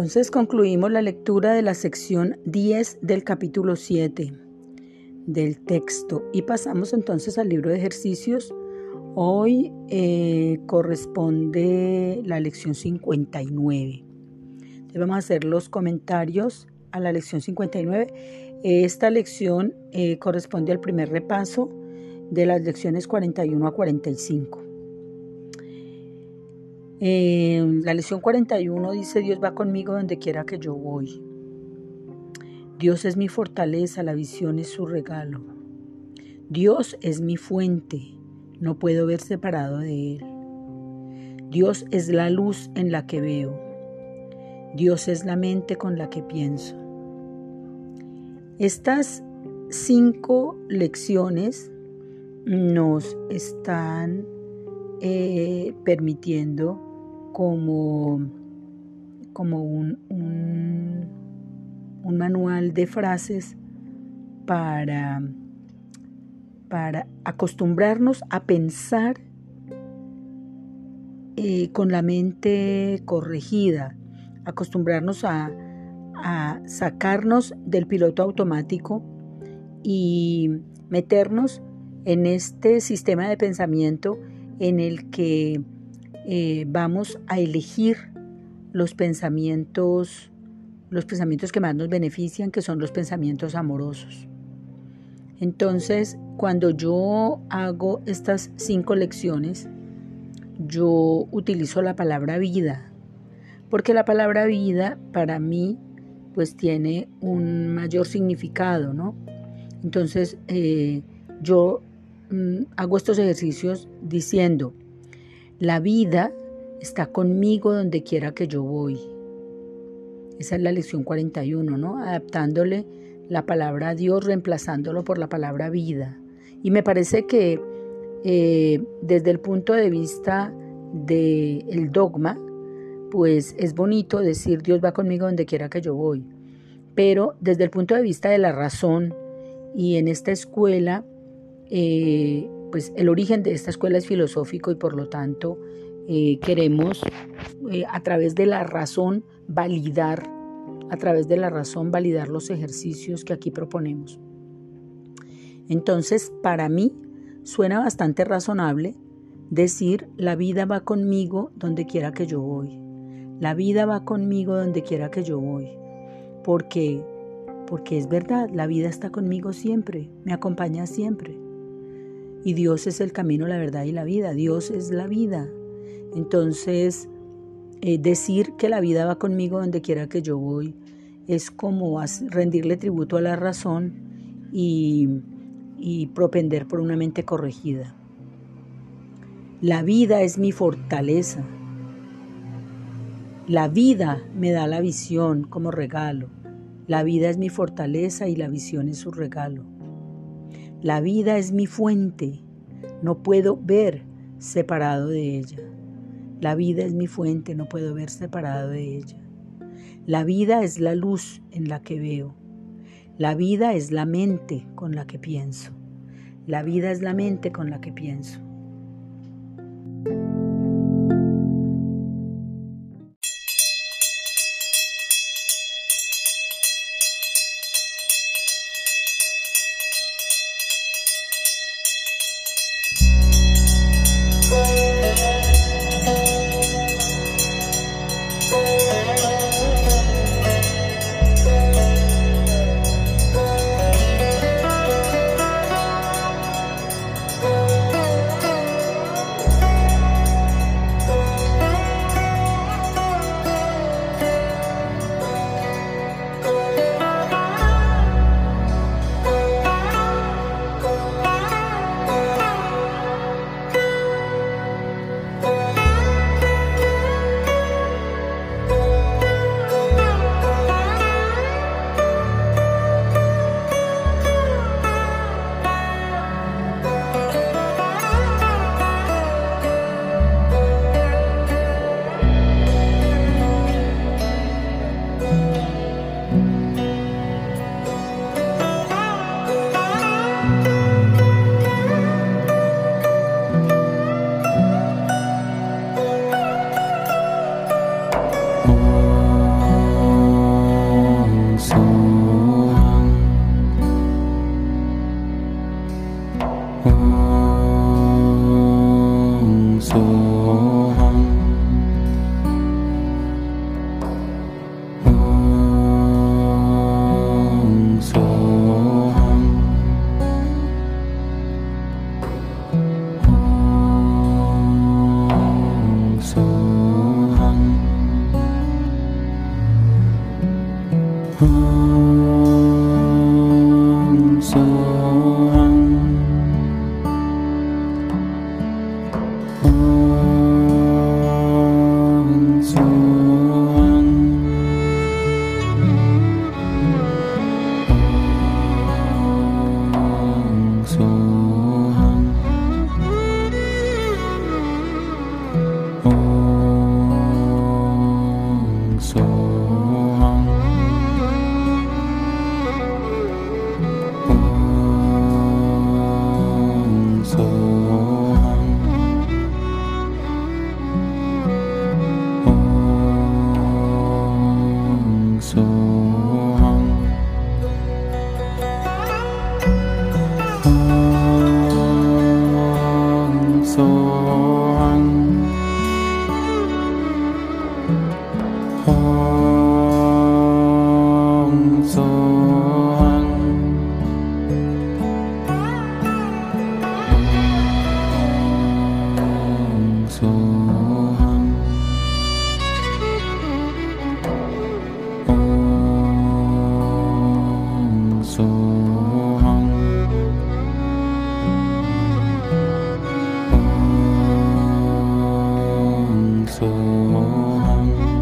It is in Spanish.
Entonces concluimos la lectura de la sección 10 del capítulo 7 del texto y pasamos entonces al libro de ejercicios. Hoy eh, corresponde la lección 59. vamos a hacer los comentarios a la lección 59. Esta lección eh, corresponde al primer repaso de las lecciones 41 a 45. Eh, la lección 41 dice, Dios va conmigo donde quiera que yo voy. Dios es mi fortaleza, la visión es su regalo. Dios es mi fuente, no puedo ver separado de Él. Dios es la luz en la que veo. Dios es la mente con la que pienso. Estas cinco lecciones nos están eh, permitiendo como, como un, un, manual de frases para, para acostumbrarnos a pensar eh, con la mente corregida, acostumbrarnos a, a sacarnos del piloto automático y meternos en este sistema de pensamiento en el que eh, vamos a elegir los pensamientos, los pensamientos que más nos benefician, que son los pensamientos amorosos. Entonces, cuando yo hago estas cinco lecciones, yo utilizo la palabra vida, porque la palabra vida para mí pues tiene un mayor significado, ¿no? Entonces, eh, yo mm, hago estos ejercicios diciendo, la vida está conmigo donde quiera que yo voy. Esa es la lección 41, ¿no? Adaptándole la palabra Dios, reemplazándolo por la palabra vida. Y me parece que eh, desde el punto de vista del dogma, pues es bonito decir Dios va conmigo donde quiera que yo voy. Pero desde el punto de vista de la razón y en esta escuela, eh, pues el origen de esta escuela es filosófico y por lo tanto eh, queremos eh, a través de la razón validar, a través de la razón validar los ejercicios que aquí proponemos. Entonces, para mí suena bastante razonable decir la vida va conmigo donde quiera que yo voy. La vida va conmigo donde quiera que yo voy. Porque porque es verdad, la vida está conmigo siempre, me acompaña siempre. Y Dios es el camino, la verdad y la vida. Dios es la vida. Entonces, eh, decir que la vida va conmigo donde quiera que yo voy es como rendirle tributo a la razón y, y propender por una mente corregida. La vida es mi fortaleza. La vida me da la visión como regalo. La vida es mi fortaleza y la visión es su regalo. La vida es mi fuente, no puedo ver separado de ella. La vida es mi fuente, no puedo ver separado de ella. La vida es la luz en la que veo. La vida es la mente con la que pienso. La vida es la mente con la que pienso. Oh. Oh.